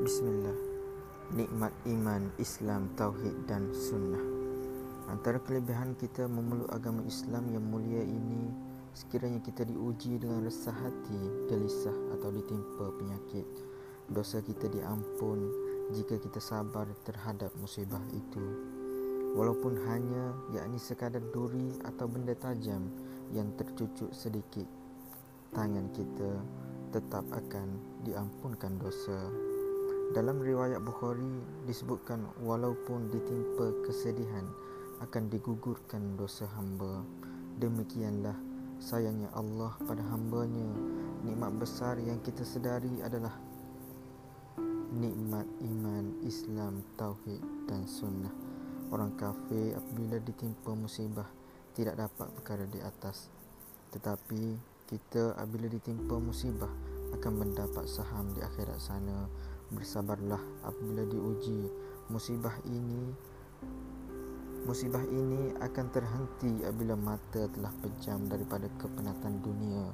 Bismillah. Nikmat iman, Islam, Tauhid dan Sunnah. Antara kelebihan kita memeluk agama Islam yang mulia ini Sekiranya kita diuji dengan resah hati, gelisah atau ditimpa penyakit Dosa kita diampun jika kita sabar terhadap musibah itu. Walaupun hanya yakni sekadar duri atau benda tajam yang tercucuk sedikit Tangan kita tetap akan diampunkan dosa dalam riwayat Bukhari disebutkan walaupun ditimpa kesedihan akan digugurkan dosa hamba. Demikianlah sayangnya Allah pada hambanya. Nikmat besar yang kita sedari adalah nikmat iman, Islam, Tauhid dan Sunnah. Orang kafir apabila ditimpa musibah tidak dapat perkara di atas. Tetapi kita apabila ditimpa musibah akan mendapat saham di akhirat sana bersabarlah apabila diuji. Musibah ini musibah ini akan terhenti apabila mata telah pejam daripada kepenatan dunia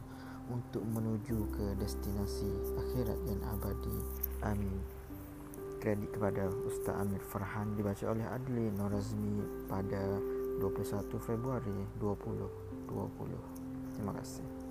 untuk menuju ke destinasi akhirat yang abadi. Amin. Kredit kepada Ustaz Amir Farhan dibaca oleh Adli Norazmi pada 21 Februari 2020 terima kasih